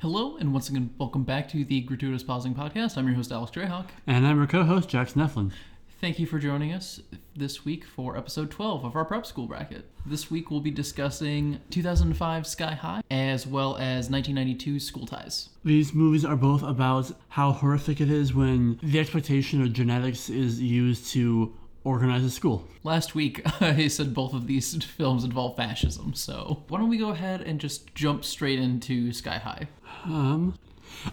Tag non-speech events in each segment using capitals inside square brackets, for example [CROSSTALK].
Hello, and once again, welcome back to the Gratuitous Pausing Podcast. I'm your host, Alex Drayhawk. And I'm your co-host, Jax Neflin. Thank you for joining us this week for episode 12 of our prep school bracket. This week we'll be discussing 2005 Sky High as well as 1992 School Ties. These movies are both about how horrific it is when the expectation of genetics is used to organize a school. Last week [LAUGHS] I said both of these [LAUGHS] films involve fascism, so why don't we go ahead and just jump straight into Sky High? Um,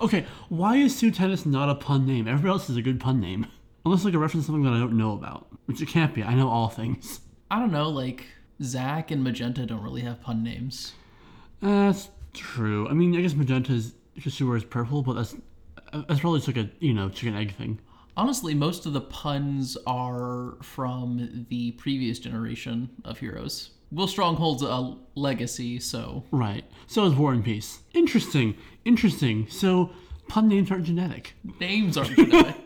okay, why is Sue Tennis not a pun name? Everybody else is a good pun name. Unless like a reference to something that I don't know about, which it can't be. I know all things. I don't know, like Zach and Magenta don't really have pun names. That's true. I mean, I guess Magenta is because she wears purple, but that's that's probably just like a you know chicken egg thing. Honestly, most of the puns are from the previous generation of heroes. Will Stronghold's a legacy, so Right. So is Warren Peace. Interesting. Interesting. So pun names aren't genetic. names aren't genetic. [LAUGHS]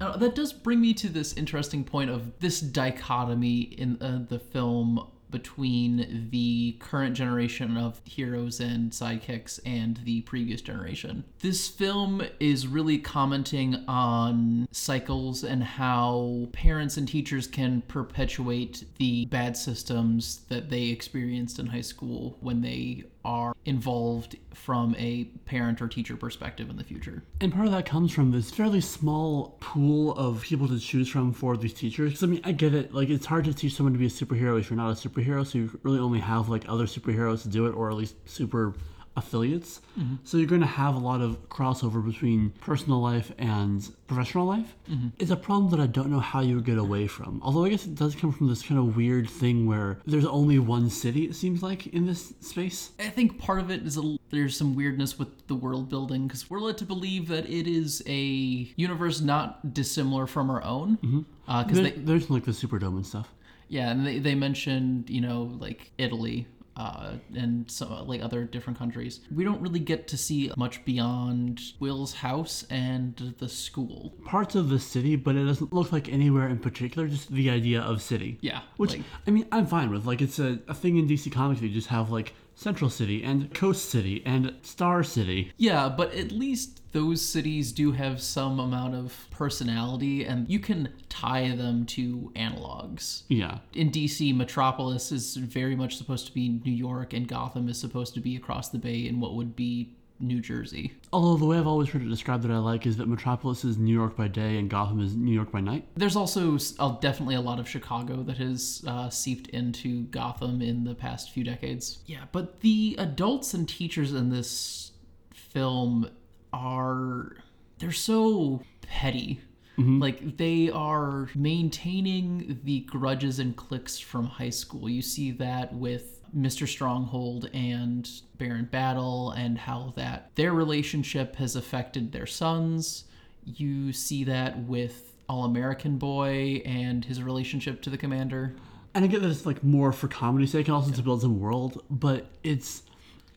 Uh, that does bring me to this interesting point of this dichotomy in uh, the film between the current generation of heroes and sidekicks and the previous generation. This film is really commenting on cycles and how parents and teachers can perpetuate the bad systems that they experienced in high school when they are involved from a parent or teacher perspective in the future. And part of that comes from this fairly small pool of people to choose from for these teachers. Because I mean, I get it. Like, it's hard to teach someone to be a superhero if you're not a superhero. So you really only have like other superheroes to do it, or at least super affiliates. Mm-hmm. So you're going to have a lot of crossover between personal life and professional life. Mm-hmm. It's a problem that I don't know how you would get away from. Although I guess it does come from this kind of weird thing where there's only one city, it seems like, in this space. I think part of it is a, there's some weirdness with the world building because we're led to believe that it is a universe not dissimilar from our own. Mm-hmm. Uh, because There- they, there's like the Superdome and stuff. yeah, and they, they mentioned you know like Italy uh, and some like other different countries. We don't really get to see much beyond Will's house and the school. Parts of the city, but it doesn't look like anywhere in particular, just the idea of city. Yeah, Which, like- I mean, I'm fine with. Like, it's a, a thing in DC Comics. You just have, like, Central City and Coast City and Star City. Yeah, but at least those cities do have some amount of personality, and you can tie them to analogs. Yeah. in DC, Metropolis is very much supposed to be New York, and Gotham is supposed to be across the bay in what would be New Jersey. Although the way I've always heard it described that I like is that Metropolis is New York by day and Gotham is New York by night. There's also uh, definitely a lot of Chicago that has uh, seeped into Gotham in the past few decades. Yeah, but the adults and teachers in this film are they're so petty. Mm-hmm. Like they are maintaining the grudges and cliques from high school. You see that with Mr. Stronghold and Baron Battle and how that their relationship has affected their sons. You see that with All American Boy and his relationship to the commander. And I get that it's, like, more for comedy's sake and also to build some world, but it's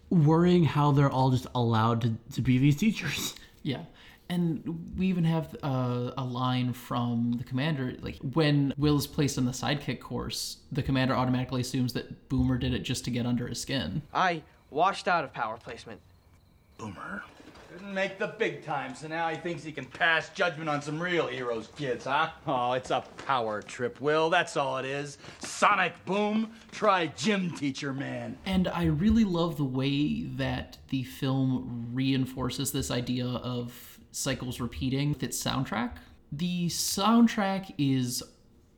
worrying how they're all just allowed to, to be these teachers. [LAUGHS] Yeah. And we even have uh, a line from the commander. Like, when Will is placed on the sidekick course, the commander automatically assumes that Boomer did it just to get under his skin. I washed out of power placement. Boomer. Didn't make the big time, so now he thinks he can pass judgment on some real heroes, kids, huh? Oh, it's a power trip, Will. That's all it is. Sonic Boom. Try gym teacher, man. And I really love the way that the film reinforces this idea of cycles repeating with its soundtrack. The soundtrack is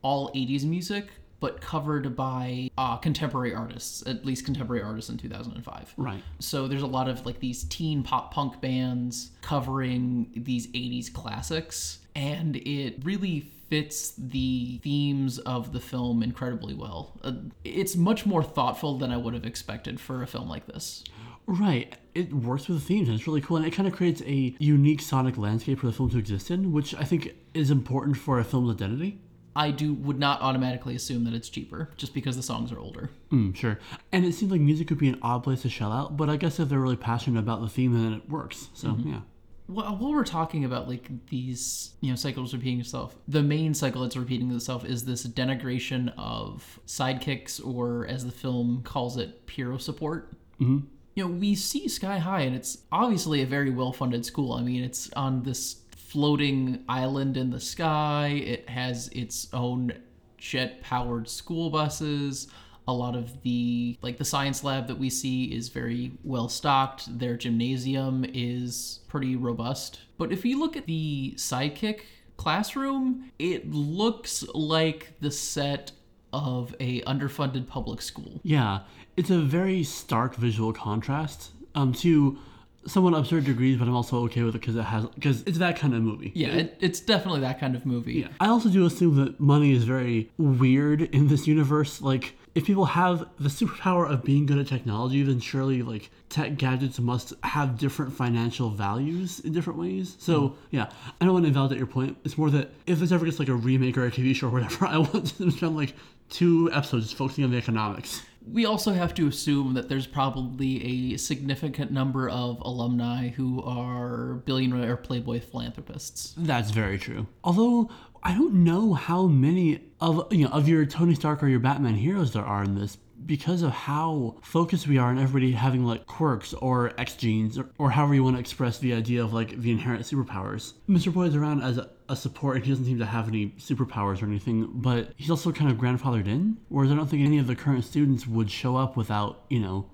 all 80s music, but covered by uh, contemporary artists, at least contemporary artists in 2005. Right. So there's a lot of like these teen pop punk bands covering these 80s classics, and it really fits the themes of the film incredibly well. Uh, it's much more thoughtful than I would have expected for a film like this. Right. It works with the themes and it's really cool. And it kind of creates a unique sonic landscape for the film to exist in, which I think is important for a film's identity. I do would not automatically assume that it's cheaper just because the songs are older. Mm, sure. And it seems like music could be an odd place to shell out, but I guess if they're really passionate about the theme, then it works. So, yeah. Well, while we're talking about like these, you know, cycles repeating itself, the main cycle that's repeating itself is this denigration of sidekicks, or as the film calls it, hero support. Mm-hmm. you know, we see Sky High, and it's obviously a very well funded school. I mean, it's on this floating island in the sky, it has its own jet powered school buses. A lot of the, like the science lab that we see is very well stocked. Their gymnasium is pretty robust. But if you look at the sidekick classroom, it looks like the set of a underfunded public school. Yeah, it's a very stark visual contrast um, to somewhat absurd degrees, but I'm also okay with it because it has because it's that kind of movie. Yeah, it, it's definitely that kind of movie. Yeah. I also do assume that money is very weird in this universe. Like, if people have the superpower of being good at technology, then surely like tech gadgets must have different financial values in different ways. So hmm. yeah, I don't want to invalidate your point. It's more that if this ever gets like a remake or a TV show or whatever, [LAUGHS] I want to spend like two episodes focusing on the economics. We also have to assume that there's probably a significant number of alumni who are billionaire or Playboy philanthropists. That's very true. Although I don't know how many of you know of your Tony Stark or your Batman heroes there are in this because of how focused we are on everybody having like quirks or X genes or, or however you want to express the idea of like the inherent superpowers. Mr. Boy is around as a, a support and he doesn't seem to have any superpowers or anything, but he's also kind of grandfathered in. Whereas I don't think any of the current students would show up without, you know,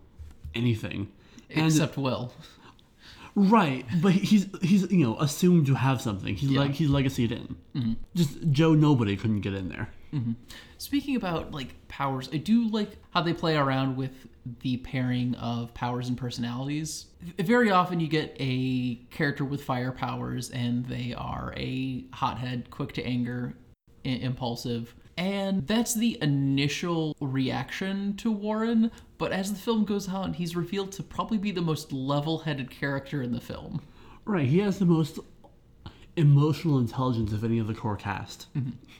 anything. And- Except Will. Right, but he's he's you know assumed to have something. He's like he's legacied in. Mm-hmm. Just Joe Nobody couldn't get in there. Mm-hmm. Speaking about like powers, I do like how they play around with the pairing of powers and personalities. Very often you get a character with fire powers and they are a hothead, quick to anger, i- impulsive. And that's the initial reaction to Warren, but as the film goes on, he's revealed to probably be the most level headed character in the film. Right, he has the most emotional intelligence of any of the core cast,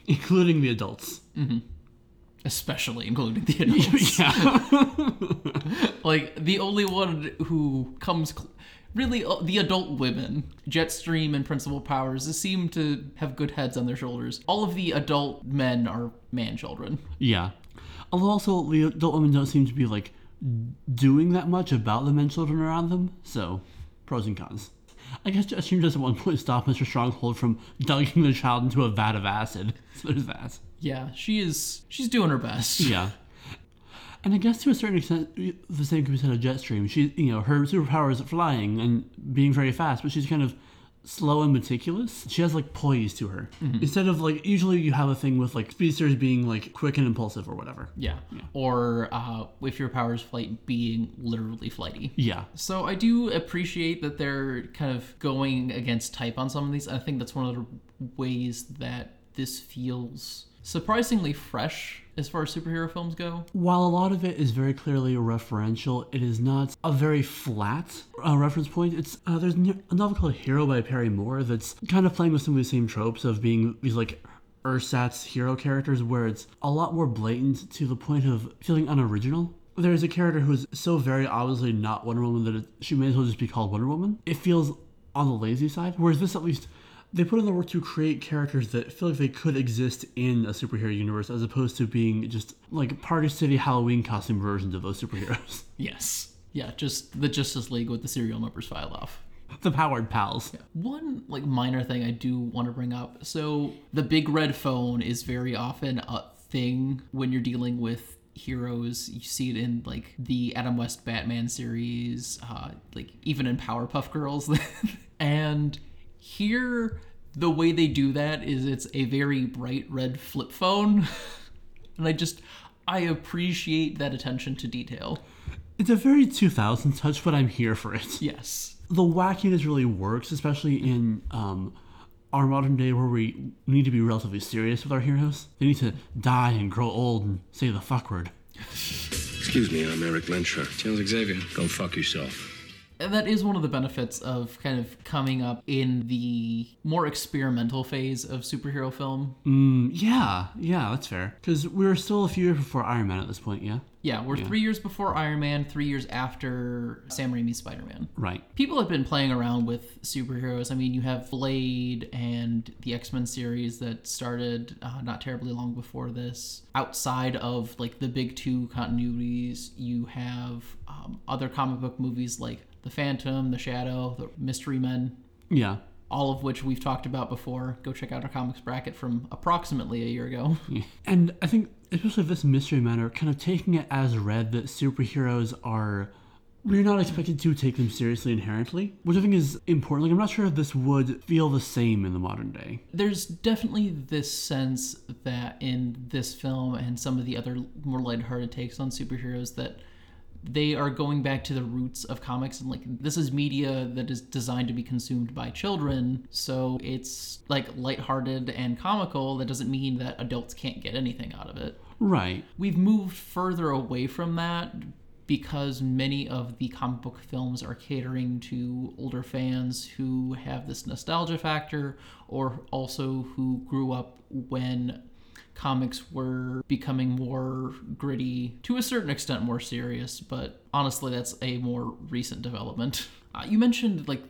including the adults. especially including the [LAUGHS] adults. Yeah, [LAUGHS] like the only one who comes cl- really uh, the adult women, Jetstream and Principal Powers, seem to have good heads on their shoulders. All of the adult men are man children. yeah. Although also the adult women don't seem to be like doing that much about the men children around them. So, pros and cons. I guess Stream does at one point stop Mr. Stronghold from dunking the child into a vat of acid. So there's that. Yeah, she is. She's doing her best. [LAUGHS] Yeah. And I guess to a certain extent, the same can be said of Jetstream. She, you know, her superpower is flying and being very fast, but she's kind of slow and meticulous. She has like poise to her. Instead of like, usually you have a thing with like speedsters being like quick and impulsive or whatever. Yeah. Or uh, if your power's flight, being literally flighty. Yeah. So I do appreciate that they're kind of going against type on some of these. I think that's one of the ways that this feels surprisingly fresh as far as superhero films go. While a lot of it is very clearly referential, it is not a very flat uh, reference point. It's uh, there's a novel called Hero by Perry Moore that's kind of playing with some of the same tropes of being these like ersatz hero characters, where it's a lot more blatant to the point of feeling unoriginal. There's a character who's so very obviously not Wonder Woman that it, she may as well just be called Wonder Woman. It feels on the lazy side, whereas this at least they put in the work to create characters that feel like they could exist in a superhero universe as opposed to being just like Party City Halloween costume versions of those superheroes. [LAUGHS] Yes. Yeah, just the Justice League with the serial numbers filed off. the Powered Pals. One like minor thing I do want to bring up. So the big red phone is very often a thing when you're dealing with heroes. You see it in like the Adam West Batman series, uh, like even in Powerpuff Girls. [LAUGHS] and here, the way they do that is it's a very bright red flip phone, [LAUGHS] and I just I appreciate that attention to detail. It's a very 2000 touch, but I'm here for it. Yes. The wackiness really works, especially in um, our modern day where we need to be relatively serious with our heroes. They need to die and grow old and say the fuck word. Excuse me, I'm Erik Lehnsherr. Charles Xavier. Go fuck yourself. That is one of the benefits of kind of coming up in the more experimental phase of superhero film. Mm, yeah, yeah, that's fair. Because we were still a few years before Iron Man at this point, yeah? Yeah, we're three years before Iron Man, three years after Sam Raimi's Spider Man. Right. People have been playing around with superheroes. I mean, you have Blade and the X Men series that started uh, not terribly long before this. Outside of like the big two continuities, you have um, other comic book movies like The Phantom, The Shadow, The Mystery Men, Yeah. all of which we've talked about before. Go check out our comics bracket from approximately a year ago. [LAUGHS] And I think, especially this mystery man, are kind of taking it as read that superheroes are. We're not expected to take them seriously inherently, which I think is important. Like, I'm not sure if this would feel the same in the modern day. There's definitely this sense that in this film and some of the other more lighthearted takes on superheroes that they are going back to the roots of comics and like this is media that is designed to be consumed by children so it's like lighthearted and comical that doesn't mean that adults can't get anything out of it Right. we've moved further away from that because many of the comic book films are catering to older fans who have this nostalgia factor or also who grew up when comics were becoming more gritty to a certain extent more serious but honestly that's a more recent development. Uh, you mentioned like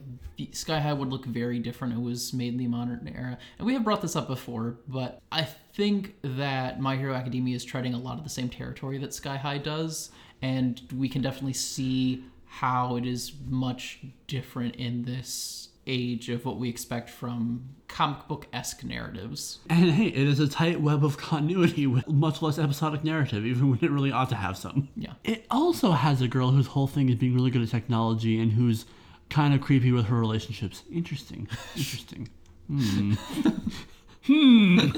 sky high would look very different. It was made in the modern era. And we have brought this up before but i think that my hero academia is treading a lot of the same territory that sky high does and we can definitely see how it is much different in this age of what we expect from comic book esque narratives. And hey, it is a tight web of continuity with much less episodic narrative, even when it really ought to have some. Yeah. It also has a girl whose whole thing is being really good at technology and who's kind of creepy with her relationships. Interesting. Interesting. Hmm. [LAUGHS] hmm.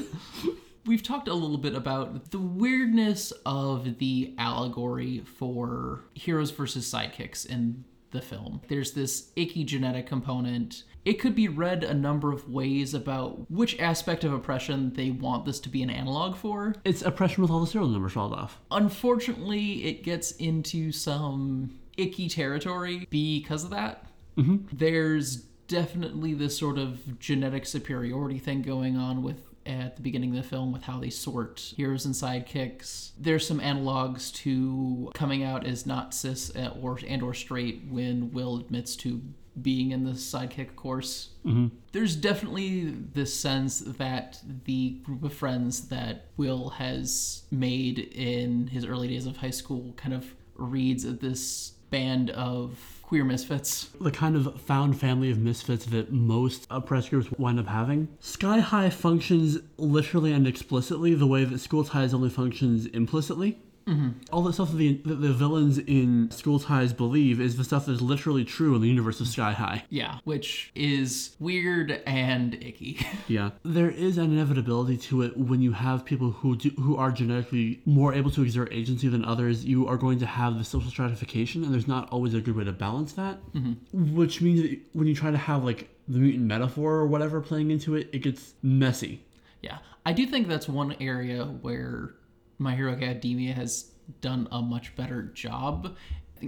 We've talked a little bit about the weirdness of the allegory for heroes versus sidekicks in the film. There's this icky genetic component. It could be read a number of ways about which aspect of oppression they want this to be an analog for. It's oppression with all the serial numbers filed off. Unfortunately, it gets into some icky territory because of that. Mm-hmm. There's definitely this sort of genetic superiority thing going on with at the beginning of the film with how they sort heroes and sidekicks. There's some analogs to coming out as not cis or and or straight when Will admits to being in the sidekick course. Mm-hmm. There's definitely this sense that the group of friends that Will has made in his early days of high school kind of reads at this band of queer misfits. The kind of found family of misfits that most oppressed groups wind up having. Sky High functions literally and explicitly the way that School Ties only functions implicitly. Mm-hmm. All the stuff that the, that the villains in School Ties believe is the stuff that is literally true in the universe of Sky High. Yeah, which is weird and icky. [LAUGHS] Yeah, there is an inevitability to it when you have people who do, who are genetically more able to exert agency than others. You are going to have the social stratification, and there's not always a good way to balance that. Mm-hmm. Which means that when you try to have like the mutant metaphor or whatever playing into it, it gets messy. Yeah, I do think that's one area where My Hero Academia has done a much better job,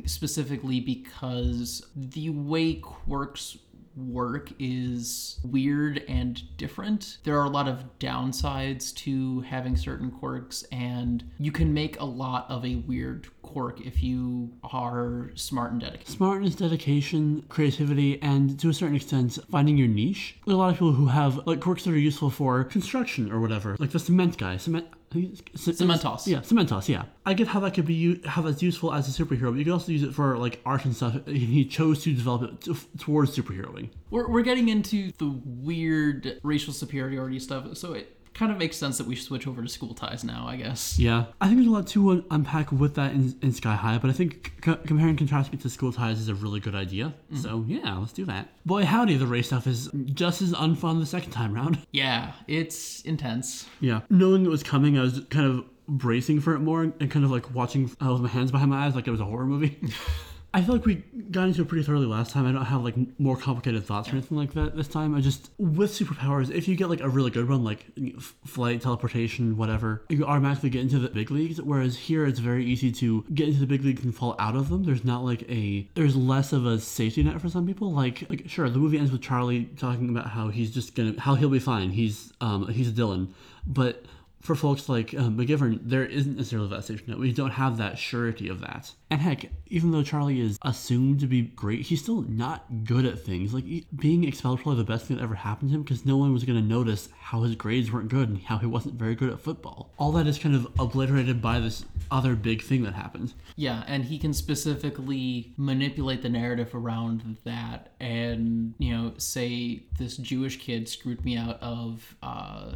specifically because the way quirks work is weird and different. There are a lot of downsides to having certain quirks, and you can make a lot of a weird quirk if you are smart and dedicated. Smartness, dedication, creativity, and to a certain extent, finding your niche. There are a lot of people who have like quirks that are useful for construction or whatever, like the cement guy. Cement. Cementos. Yeah, Cementos. Yeah, I get how that could be u- how that's useful as a superhero, but you can also use it for like art and stuff. He chose to develop it t- towards superheroing. We're, we're getting into the weird racial superiority stuff, so it kind of makes sense that we switch over to school ties now, I guess. Yeah, I think there's a lot to unpack with that in, in Sky High, but I think c- comparing and contrasting it to School Ties is a really good idea. So yeah, let's do that. Boy, howdy, the race stuff is just as unfun the second time round. [LAUGHS] Yeah, it's intense. Yeah, knowing it was coming, I was kind of bracing for it more and kind of like watching uh, with my hands behind my eyes like it was a horror movie. [LAUGHS] I feel like we got into it pretty thoroughly last time. I don't have like more complicated thoughts or anything like that this time. I just with superpowers, if you get like a really good one, like f- flight, teleportation, whatever, you automatically get into the big leagues. Whereas here, it's very easy to get into the big leagues and fall out of them. There's not like a there's less of a safety net for some people. Like like sure, the movie ends with Charlie talking about how he's just gonna how he'll be fine. He's um he's Dillon, but for folks like uh, McGivern, there isn't necessarily that safety net. We don't have that surety of that. And heck, even though Charlie is assumed to be great, he's still not good at things. Like he- being expelled probably the best thing that ever happened to him because no one was going to notice how his grades weren't good and how he wasn't very good at football. All that is kind of obliterated by this other big thing that happened. Yeah, and he can specifically manipulate the narrative around that and, you know, say this Jewish kid screwed me out of uh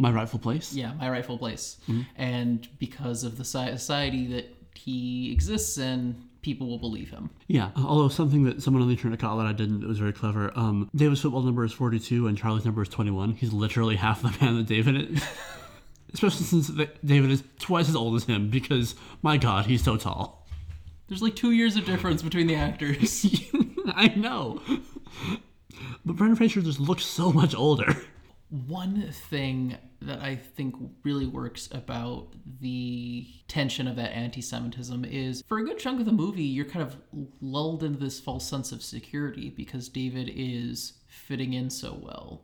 My rightful place. yeah, my rightful place. And because of the society that he exists in, people will believe him. Yeah, although something that someone on the internet caught that I didn't, it was very clever. Um, David's football number is 42 and Charlie's number is 21. He's literally half the man that David is. [LAUGHS] Especially since David is twice as old as him because, my god, he's so tall. There's like 2 years of difference between the actors. [LAUGHS] I know. But Brendan Fraser just looks so much older. One thing that I think really works about the tension of that anti Semitism is for a good chunk of the movie, you're kind of lulled into this false sense of security because David is fitting in so well.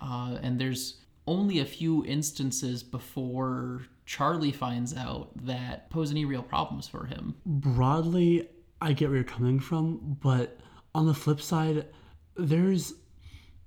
Uh, and there's only a few instances before Charlie finds out that pose any real problems for him. Broadly, I get where you're coming from, but on the flip side, there's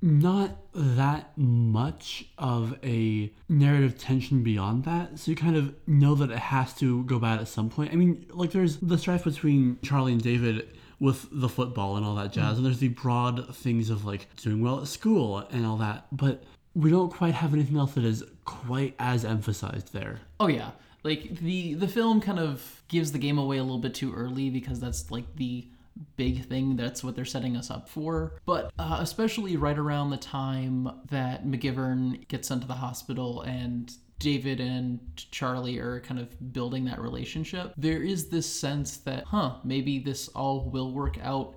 not that much of a narrative tension beyond that. So you kind of know that it has to go bad at some point. I mean, like there's the strife between Charlie and David with the football and all that jazz, mm. and there's the broad things of like doing well at school and all that, but we don't quite have anything else that is quite as emphasized there. Oh yeah, like the the film kind of gives the game away a little bit too early because that's like the big thing that's what they're setting us up for. But uh, especially right around the time that mcgivern gets sent to the hospital and david and charlie are kind of building that relationship there is this sense that huh maybe this all will work out.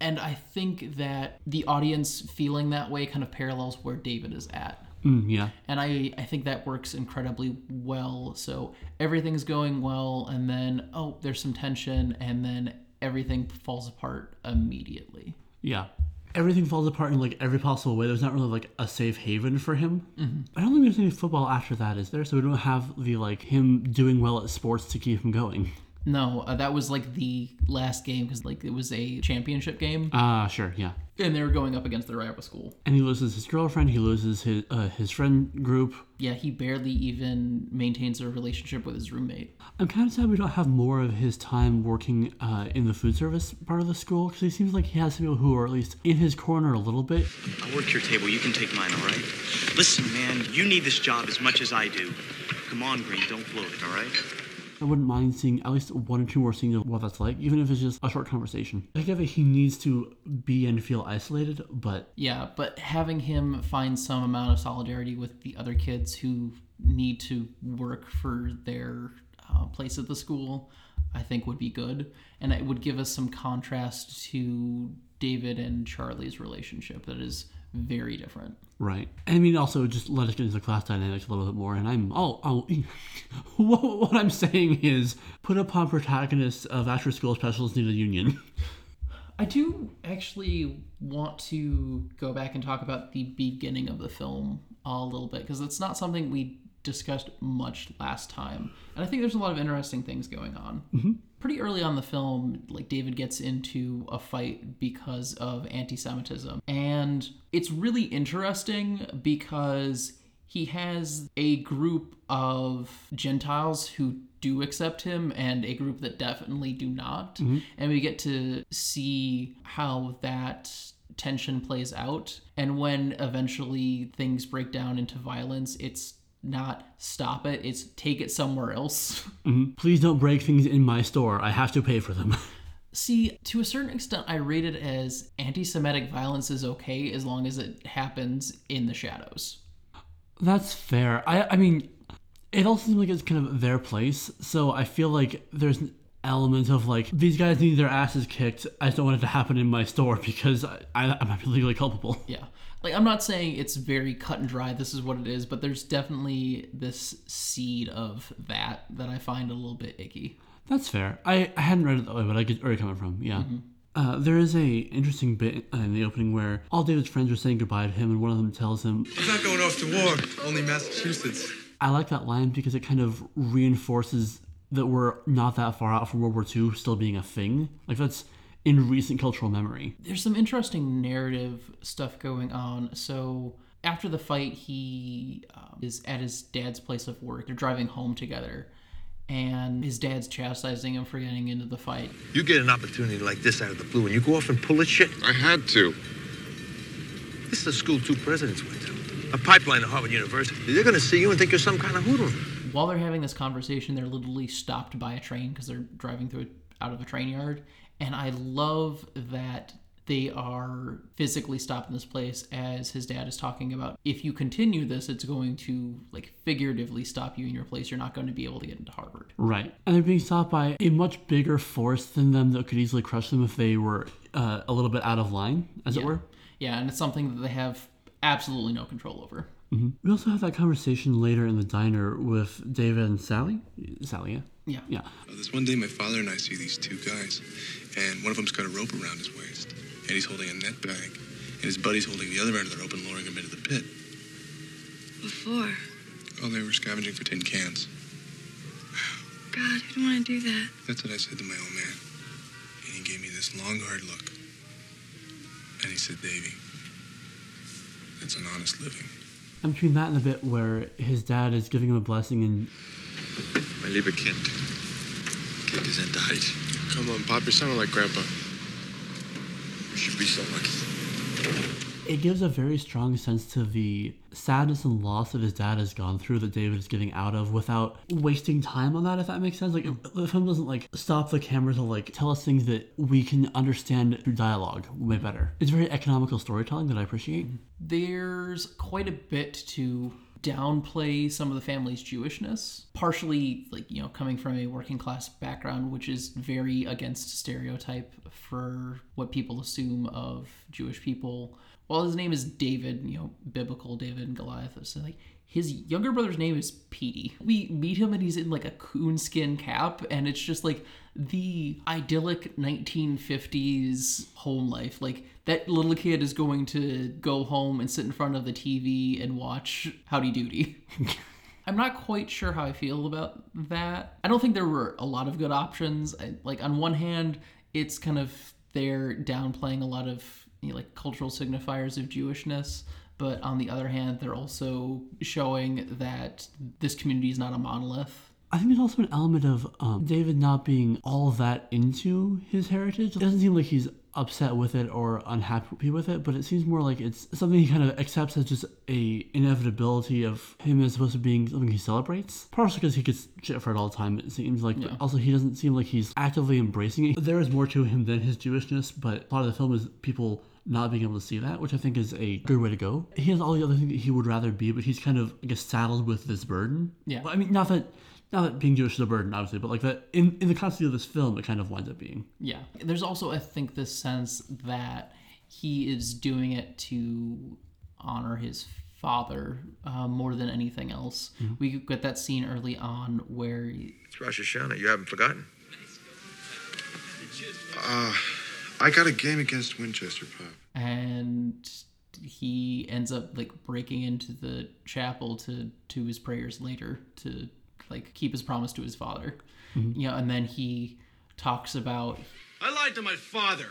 And i think that the audience feeling that way kind of parallels where david is at. Mm, yeah. and I, I think that works incredibly well. So everything's going well and then oh there's some tension and then everything falls apart immediately Yeah. Everything falls apart in like every possible way. There's not really like a safe haven for him. Mm-hmm. I don't think there's any football after that, is there? So we don't have the like him doing well at sports to keep him going. No uh, that was like the last game because like it was a championship game Ah, sure, yeah. and they were going up against their rival school And he loses his girlfriend. He loses his uh, his friend group. yeah he barely even maintains a relationship with his roommate I'm kind of sad we don't have more of his time working uh, in the food service part of the school because he seems like he has some people who are at least in his corner a little bit. I'll work your table. You can take mine, all right? Listen, man, you need this job as much as I do. Come on, Greene, don't blow it, all right? I wouldn't mind seeing at least one or two more scenes of what that's like, even if it's just a short conversation. I get that he needs to be and feel isolated, but Yeah, but having him find some amount of solidarity with the other kids who need to work for their uh, place at the school, I think would be good. And it would give us some contrast to David and Charlie's relationship that is very different. Right. I mean, also just let us get into the class dynamics a little bit more. And I'm, oh, oh [LAUGHS] what, what I'm saying is put upon protagonists of after school specials need a union. I do actually want to go back and talk about the beginning of the film a little bit because it's not something we discussed much last time. And I think there's a lot of interesting things going on. Mm-hmm. Pretty early on the film, like David gets into a fight because of anti Semitism. And it's really interesting because he has a group of Gentiles who do accept him and a group that definitely do not. Mm-hmm. And we get to see how that tension plays out. And when eventually things break down into violence, it's not stop it, it's take it somewhere else. [LAUGHS] Mm-hmm. Please don't break things in my store. I have to pay for them. [LAUGHS] See, to a certain extent, I rate it as anti Semitic violence is okay as long as it happens in the shadows. That's fair. I, I mean, it also seems like it's kind of their place. So I feel like there's element of like, these guys need their asses kicked. I just don't want it to happen in my store [LAUGHS] because I, I, I might be legally culpable. [LAUGHS] Yeah. Like, I'm not saying it's very cut and dry, this is what it is, but there's definitely this seed of that that I find a little bit icky. That's fair. I, I hadn't read it that way, but I get where you're coming from. Yeah. Uh, there is a interesting bit in the opening where all David's friends are saying goodbye to him, and one of them tells him, He's not going off to war, only Massachusetts. I like that line because it kind of reinforces that we're not that far out from World War II still being a thing. Like that's in recent cultural memory. There's some interesting narrative stuff going on. So after the fight, he um, is at his dad's place of work. They're driving home together, and his dad's chastising him for getting into the fight. You get an opportunity like this out of the blue, and you go off and pull this shit. I had to. This is a school two presidents went to. A pipeline to Harvard University. They're gonna see you and think you're some kind of hoodlum. While they're having this conversation, they're literally stopped by a train because they're driving through out of a train yard. And I love that they are physically stopped in this place as his dad is talking about if you continue this, it's going to like figuratively stop you in your place. You're not going to be able to get into Harvard. Right. And they're being stopped by a much bigger force than them that could easily crush them if they were uh, a little bit out of line, as yeah. it were. Yeah, and it's something that they have absolutely no control over. Mm-hmm. We also have that conversation later in the diner with David and Sally. Sally, yeah? Yeah. Yeah. Uh, this one day, my father and I see these two guys, and one of them's got a rope around his waist, and he's holding a net bag, and his buddy's holding the other end of the rope and lowering him into the pit. Before? Oh, they were scavenging for tin cans. God, who'd want to do that? That's what I said to my old man. And he gave me this long, hard look. And he said, Davy, it's an honest living. And between that and the bit where his dad is giving him a blessing and My liebe Kind. Gesundheit. Come on, Pop, you're sounding like Grandpa. You should be so lucky. It gives a very strong sense to the sadness and loss that his dad has gone through that David is getting out of without wasting time on that, if that makes sense. Like, the film doesn't, like, stop the camera to, like, tell us things that we can understand through dialogue way better. It's very economical storytelling that I appreciate. There's quite a bit to downplay some of the family's Jewishness, partially like you know coming from a working class background, which is very against stereotype for what people assume of Jewish people. Well, his name is David, you know, biblical David and Goliath. So like his younger brother's name is Petey. We meet him and he's in like a coonskin cap, and it's just like the idyllic 1950s home life. Like that little kid is going to go home and sit in front of the TV and watch Howdy Doody. [LAUGHS] I'm not quite sure how I feel about that. I don't think there were a lot of good options. I, like on one hand, it's kind of they're downplaying a lot of you know, like cultural signifiers of Jewishness, but on the other hand, they're also showing that this community is not a monolith. I think there's also an element of um, David not being all that into his heritage. It doesn't seem like he's upset with it or unhappy with it, but it seems more like it's something he kind of accepts as just a inevitability of him as opposed to being something he celebrates. Partially because he gets shit for it all the time, it seems like. But Yeah. also, he doesn't seem like he's actively embracing it. There is more to him than his Jewishness, but a lot of the film is people not being able to see that, which I think is a good way to go. He has all the other things that he would rather be, but he's kind of, I guess, saddled with this burden. Yeah. Well, I mean, not that. Not that being Jewish is a burden, obviously, but like that in, in the context of this film, it kind of winds up being. Yeah. There's also, I think, this sense that he is doing it to honor his father uh, more than anything else. We get that scene early on where he- It's Rosh Hashanah. You haven't forgotten. Uh, I got a game against Winchester, Pop. and he ends up like breaking into the chapel to to his prayers later to like keep his promise to his father. Mm-hmm. You know, and then he talks about I lied to my father.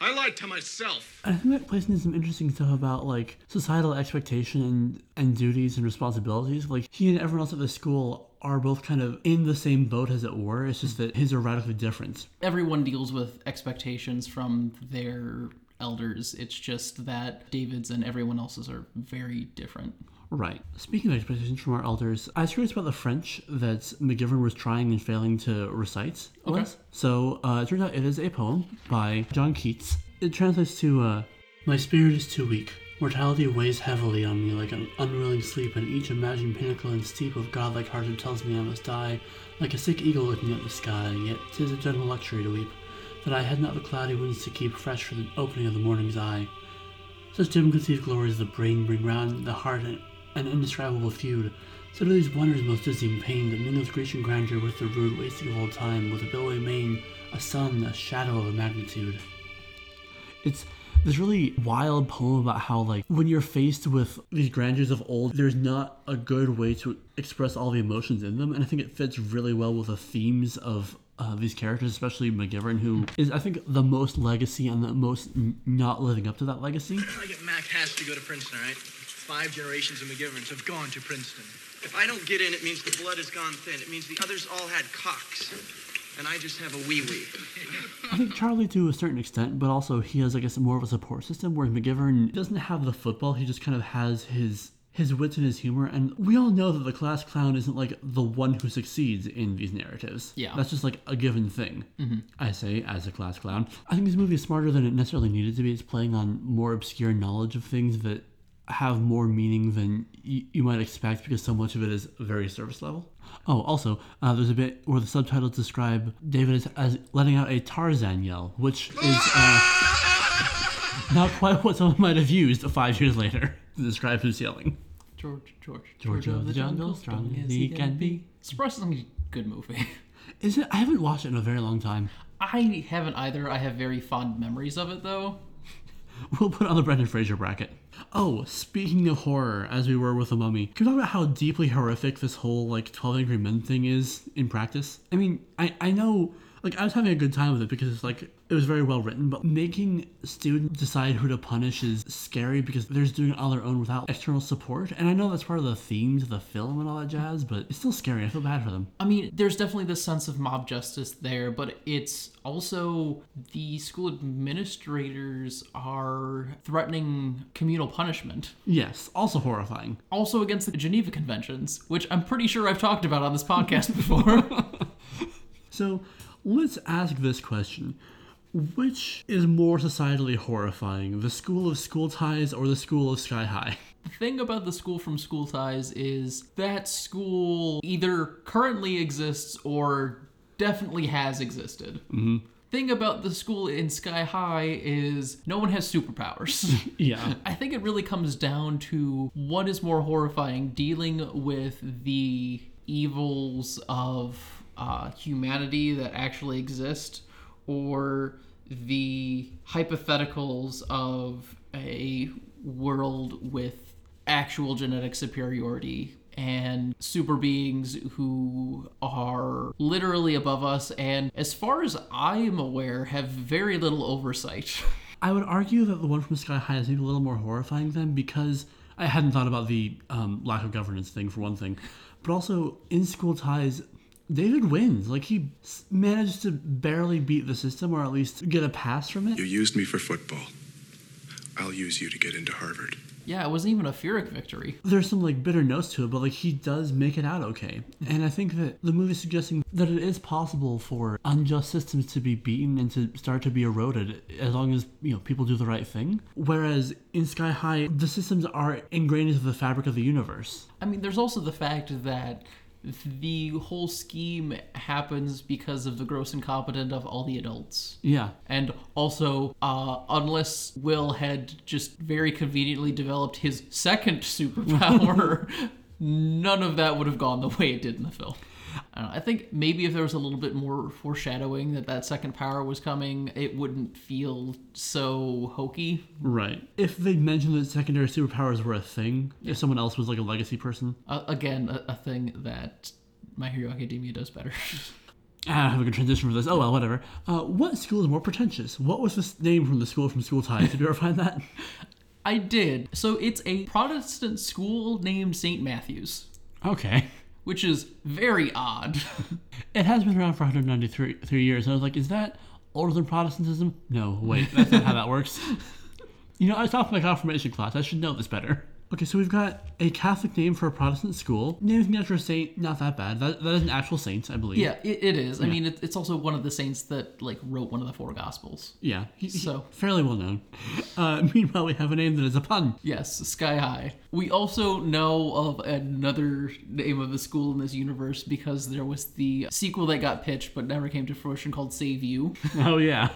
I lied to myself. And I think that plays into some interesting stuff about like societal expectation and, and duties and responsibilities. Like he and everyone else at the school are both kind of in the same boat, as it were. It's just that his are radically different. everyone deals with expectations from their elders. It's just that David's and everyone else's are very different. Right. Speaking of expectations from our elders, I was curious about the French that McGivern was trying and failing to recite. Okay. was. So uh, it turns out it is a poem by John Keats. It translates to uh, My spirit is too weak. Mortality weighs heavily on me like an unwilling sleep, and each imagined pinnacle and steep of godlike heart that tells me I must die, like a sick eagle looking at the sky. Yet 'tis a gentle luxury to weep, that I had not the cloudy winds to keep fresh for the opening of the morning's eye. Such dim conceived glories the brain bring round the heart an, an indescribable feud. These wonders most dizzying pain that mingles Grecian grandeur with the rude wasting of old time, with a billowy mane, a sun, a shadow of a magnitude. It's this really wild poem about how like when you're faced with these grandeurs of old, there's not a good way to express all the emotions in them, and I think it fits really well with the themes of uh, these characters, especially McGivern, who is I think the most legacy and the most n- not living up to that legacy. [LAUGHS] I get Mac has to go to Princeton, all right? Five generations of McGiverns have gone to Princeton. If I don't get in, it means the blood has gone thin. It means the others all had cocks. And I just have a wee wee. I think Charlie to a certain extent, but also he has, I guess, more of a support system. Whereas McGivern doesn't have the football; he just kind of has his his wits and his humor. And we all know that the class clown isn't like the one who succeeds in these narratives. Yeah. that's just like a given thing. Mhm. I say as a class clown. I think this movie is smarter than it necessarily needed to be. It's playing on more obscure knowledge of things that have more meaning than y- you might expect because so much of it is very surface level. Oh, also, uh, there's a bit where the subtitles describe David as, as letting out a Tarzan yell, which is uh, [LAUGHS] not quite what someone might have used five years later to describe who's yelling. George, George, George of the jungle, strong as he can be. Surprisingly good movie. Is it? I haven't watched it in a very long time. I haven't either. I have very fond memories of it though. [LAUGHS] We'll put on the Brendan Fraser bracket. Oh, speaking of horror, as we were with the mummy, can we talk about how deeply horrific this whole like 12 Angry Men thing is in practice? I mean, I, I know, like, I was having a good time with it because it's like, it was very well written, but making students decide who to punish is scary because they're just doing it on their own without external support. And I know that's part of the theme to the film and all that jazz, but it's still scary. I feel bad for them. I mean, there's definitely this sense of mob justice there, but it's also the school administrators are threatening communal punishment. Yes, also horrifying. Also against the Geneva Conventions, which I'm pretty sure I've talked about on this podcast before. [LAUGHS] So let's ask this question. Which is more societally horrifying, the school of school ties or the school of sky high? The thing about the school from School Ties is that school either currently exists or definitely has existed. Mm-hmm. Thing about the school in Sky High is no one has superpowers. [LAUGHS] Yeah. I think it really comes down to what is more horrifying dealing with the evils of uh, humanity that actually exist or the hypotheticals of a world with actual genetic superiority and super beings who are literally above us and as far as I am aware have very little oversight. [LAUGHS] I would argue that the one from Sky High is maybe a little more horrifying than because I hadn't thought about the um, lack of governance thing for one thing, but also in School Ties, David wins. Like he managed to barely beat the system, or at least get a pass from it. You used me for football. I'll use you to get into Harvard. Yeah, it wasn't even a Pyrrhic victory. There's some like bitter notes to it, but like he does make it out okay. And I think that the movie is suggesting that it is possible for unjust systems to be beaten and to start to be eroded as long as you know people do the right thing. Whereas in Sky High, the systems are ingrained into the fabric of the universe. I mean, there's also the fact that the whole scheme happens because of the gross incompetence of all the adults. Yeah. And also, uh, unless Will had just very conveniently developed his second superpower, [LAUGHS] none of that would have gone the way it did in the film. I, don't know, I think maybe if there was a little bit more foreshadowing that that second power was coming, it wouldn't feel so hokey. Right. If they mentioned that secondary superpowers were a thing, if someone else was like a legacy person, Uh, again, a, a thing that My Hero Academia does better. [LAUGHS] I don't have a good transition for this. Oh well, whatever. Uh, what school is more pretentious? What was the name from the school from School Ties? Did you ever find that? [LAUGHS] I did. So it's a Protestant school named St. Matthew's. Okay. Which is very odd. [LAUGHS] It has been around for 193 years. And I was like, is that older than Protestantism? No, wait, that's not how that works. [LAUGHS] You know, I taught my confirmation class. I should know this better. Okay, so we've got a Catholic name for a Protestant school. Named after a saint, not that bad. That, that is an actual saint, I believe. yeah, it, it is. I mean, it, it's also one of the saints that like wrote one of the four Gospels. Yeah, he- he- So- fairly well known. Uh, [LAUGHS] meanwhile, we have a name that is a pun. Yes, Sky High. We also know of another name of the school in this universe because there was the sequel that got pitched but never came to fruition called Save U. [LAUGHS] Oh yeah.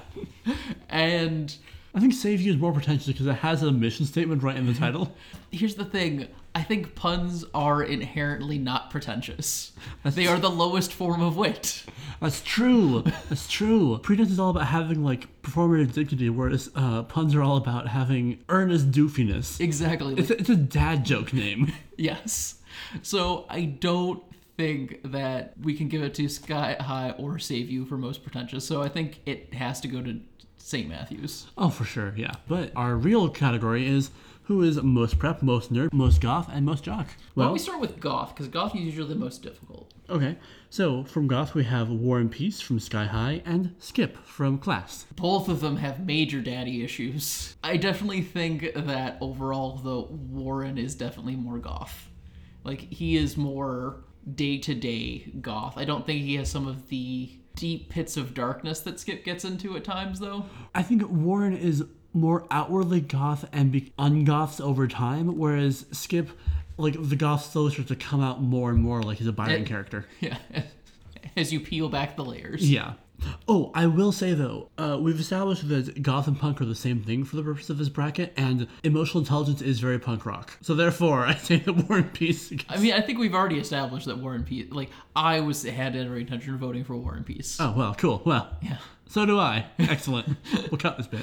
[LAUGHS] And I think Save U is more pretentious because it has a mission statement right in the [LAUGHS] title. here's the thing I think puns are inherently not pretentious. They are the lowest form of wit. That's true. That's true. Pretense is all about having like performative dignity, whereas uh, puns are all about having earnest doofiness. Exactly. It's a, it's a dad joke name. [LAUGHS] Yes. So I don't think that we can give it to Sky High or Save U for most pretentious. So I think it has to go to St. Matthews. Oh, for sure, yeah. But our real category is who is most prep, most nerd, most goth, and most jock. Why Well, don't we start with Goth? Because Goth is usually the most difficult. okay. So from goth we have Warren Peace from Sky High and Skip from Class. Both of them have major daddy issues. I definitely think that overall, though, Warren is definitely more goth. Like, he is more day to day goth. I don't think he has some of the deep pits of darkness that Skip gets into at times, though. I think Warren is more outwardly goth and be- ungoths over time, whereas Skip, like the goth slowly starts to come out more and more like he's a Byron It- character. Yeah. [LAUGHS] As you peel back the layers. Yeah. Oh, I will say though, uh, we've established that goth and punk are the same thing for the purpose of this bracket, and emotional intelligence is very punk rock. So therefore, [LAUGHS] I say that Warren Peace. I mean, I think we've already established that Warren Peace. Like, I was had every intention of voting for Warren Peace. Oh well, cool. Well, Yeah. So do I. Excellent. [LAUGHS] we'll cut this bit.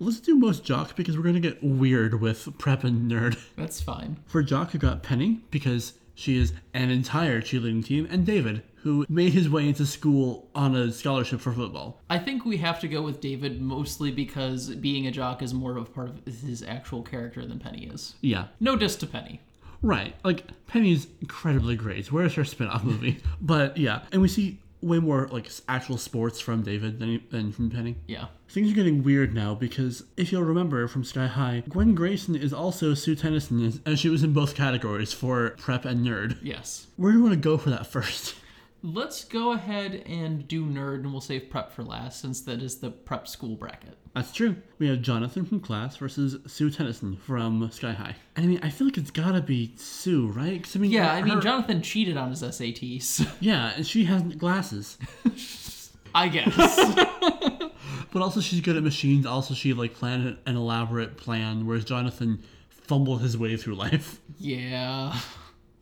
Let's do most jock because we're gonna get weird with prep and nerd. That's fine. For jock, we got Penny because she is an entire cheerleading team, and David, who made his way into school on a scholarship for football. I think we have to go with David mostly because being a jock is more of a part of his actual character than Penny is. Yeah. No diss to Penny. Right. Like Penny's incredibly great. Where's her spin-off movie? [LAUGHS] but yeah, and we see way more like actual sports from David than, than from Penny. Yeah. Things are getting weird now because if you'll remember from Sky High, Gwen Grayson is also Sue Tennyson, and she was in both categories for prep and nerd. Yes. Where do you want to go for that first? [LAUGHS] Let's go ahead and do nerd, and we'll save prep for last since that is the prep school bracket. That's true. We have Jonathan from class versus Sue Tennyson from Sky High. I mean, I feel like it's gotta be Sue, right? 'Cause, I mean, Yeah, I mean, her- Jonathan cheated on his SATs. [LAUGHS] Yeah, and she has glasses. I guess. [LAUGHS] [LAUGHS] But also, she's good at machines. Also, she like planned an elaborate plan, whereas Jonathan fumbled his way through life. yeah.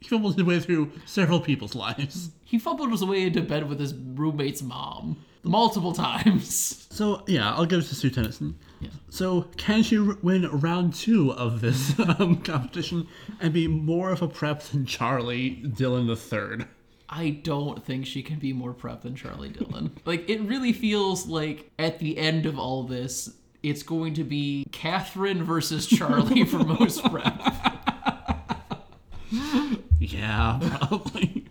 He fumbled his way through several people's lives. He fumbled his way into bed with his roommate's mom multiple times. [LAUGHS] So yeah, I'll give it to Sue Tennyson. So can she win round two of this [LAUGHS] um, competition and be more of a prep than Charlie Dillon the third? I don't think she can be more prep than Charlie Dillon. [LAUGHS] like, it really feels like at the end of all this, it's going to be Catherine versus Charlie for most prep. Yeah, [LAUGHS] probably.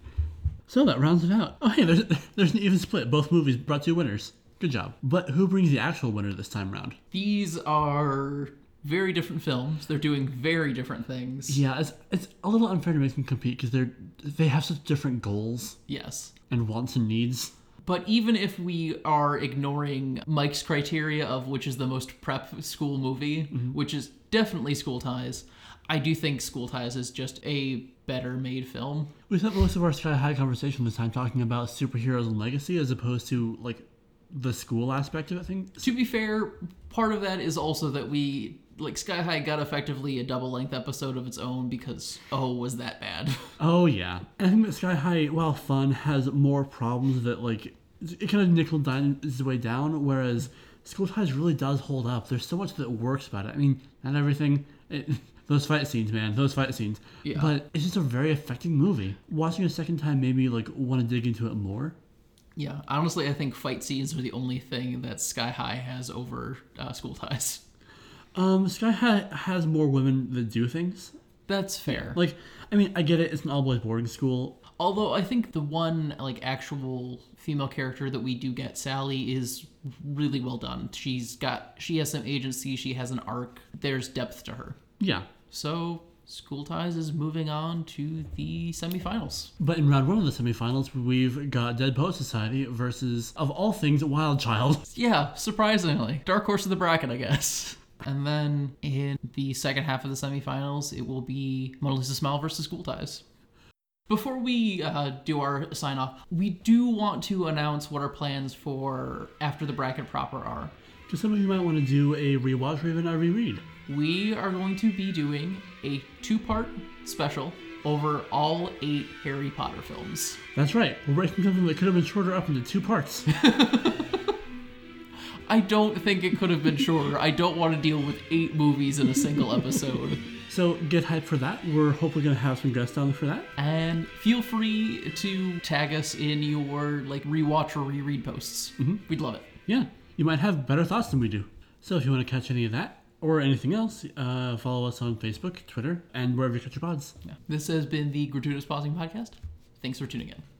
so that rounds it out. Oh hey, there's [LAUGHS] there's an even split. Both movies brought two winners. Good job. But who brings the actual winner this time round? These are very different films. They're doing very different things. Yeah, it's it's a little unfair to make them compete because they're they have such different goals Yes. and wants and needs. But even if we are ignoring Mike's criteria of which is the most prep school movie, mm-hmm. which is definitely School Ties, I do think School Ties is just a better made film. We spent most of our Sky High conversation this time talking about superheroes and legacy as opposed to like the school aspect of it. Thing. To be fair, part of that is also that we like Sky High got effectively a double length episode of its own because oh was that bad. [LAUGHS] Oh yeah, and I think that Sky High, while fun, has more problems that like it kind of nickel and dime its way down, whereas School Ties really does hold up. There's so much that works about it. I mean, not everything. It, those fight scenes, man, those fight scenes. Yeah. But it's just a very affecting movie. Watching a second time made me like want to dig into it more. yeah, honestly, I think fight scenes are the only thing that Sky High has over uh, School Ties. Um, Sky High has more women that do things. That's fair. Like, I mean, I get it. It's an all boys boarding school. Although I think the one like actual female character that we do get, Sally, is really well done. She's got she has some agency, she has an arc. There's depth to her. Yeah. So School Ties is moving on to the semifinals. But in round one of the semifinals, we've got Dead Poet Society versus, of all things, Wild Child. [LAUGHS] Yeah, surprisingly. Dark horse of the bracket, I guess. And then in the second half of the semifinals, it will be Mona Lisa Smile versus School Ties. Before we uh, do our sign off, we do want to announce what our plans for after the bracket proper are. Just some of you might want to do a rewatch or even a reread. We are going to be doing a two part special over all eight Harry Potter films. That's right. We're breaking something that could have been shorter up into two parts. [LAUGHS] [LAUGHS] I don't think it could have been shorter. I don't want to deal with eight movies in a single episode. [LAUGHS] so get hyped for that. We're hopefully going to have some guests on for that. And feel free to tag us in your like rewatch or reread posts. Mm-hmm. We'd love it. Yeah, you might have better thoughts than we do. So if you want to catch any of that or anything else, uh, follow us on Facebook, Twitter, and wherever you catch your pods. Yeah. This has been the Gratuitous Pausing Podcast. Thanks for tuning in.